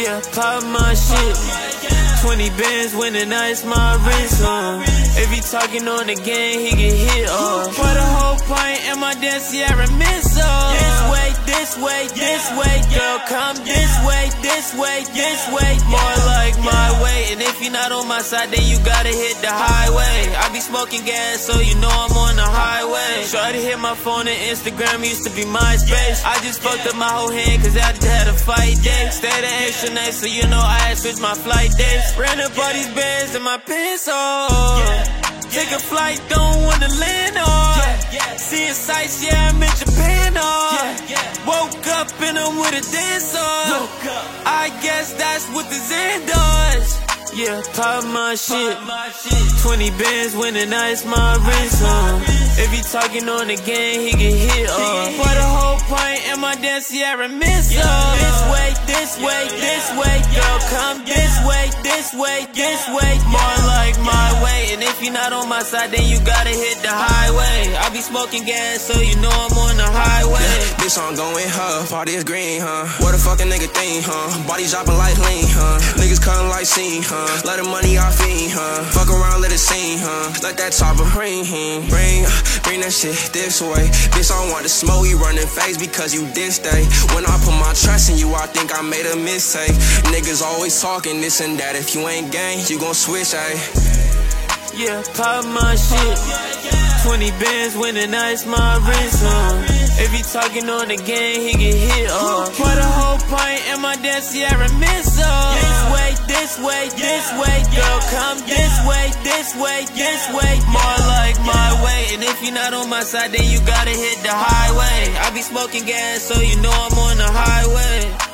Yeah, pop my shit. 20 bands when the night's my wrist on. If he talking on the game, he get hit off. Put a whole pint in my damn Sierra missile. Uh. This way, this way, this way, girl, come this way, this way, this way. More like my way. And if you're not on my side, then you gotta hit the highway. I be smoking gas, so you know I'm on the highway. To hit my phone and Instagram used to be MySpace. I just fucked up my whole hand, cause I just had a fight day. Stayed at extra night, so you know I had switched my flight days. Ran up all these bands in my pants off. Take a flight, don't wanna land oh. on. Seeing sights, yeah, I'm in Japan oh. on. Woke up and I'm with a dance on. I guess that's what the Zen does. Yeah, pop my shit. 20 bands when the night's my wrist on. If he talking on the game, he get hit up. For the whole point in my damn Sierra missile. This way, this way, this way, girl, come this way, this way, this way. More like my if you're not on my side, then you gotta hit the highway. I be smoking gas, so you know I'm on the highway. This song going huh? Party is green, huh? What a fucking nigga think, huh? Body dropping like lean, huh? Niggas cutting like scene, huh? Let the money off fiend, huh? Fuck around, let it sing, huh? Let that chopper ring, hmm. Bring, bring that shit this way. Bitch, I don't want the smoke, you running face because you this day. When I put my trust in you, I think I made a mistake. Niggas always talking this and that. If you ain't gang, you gon' switch, ayy. Yeah, pop my shit. 20 bands when the night's my wrist on. If he talking on the game, he get hit off. Put a whole pint in my damn Sierra missile. This way, this way, this way, girl, come this way, this way, this way. More like my way. And if you're not on my side, then you gotta hit the highway. I be smoking gas, so you know I'm on the highway.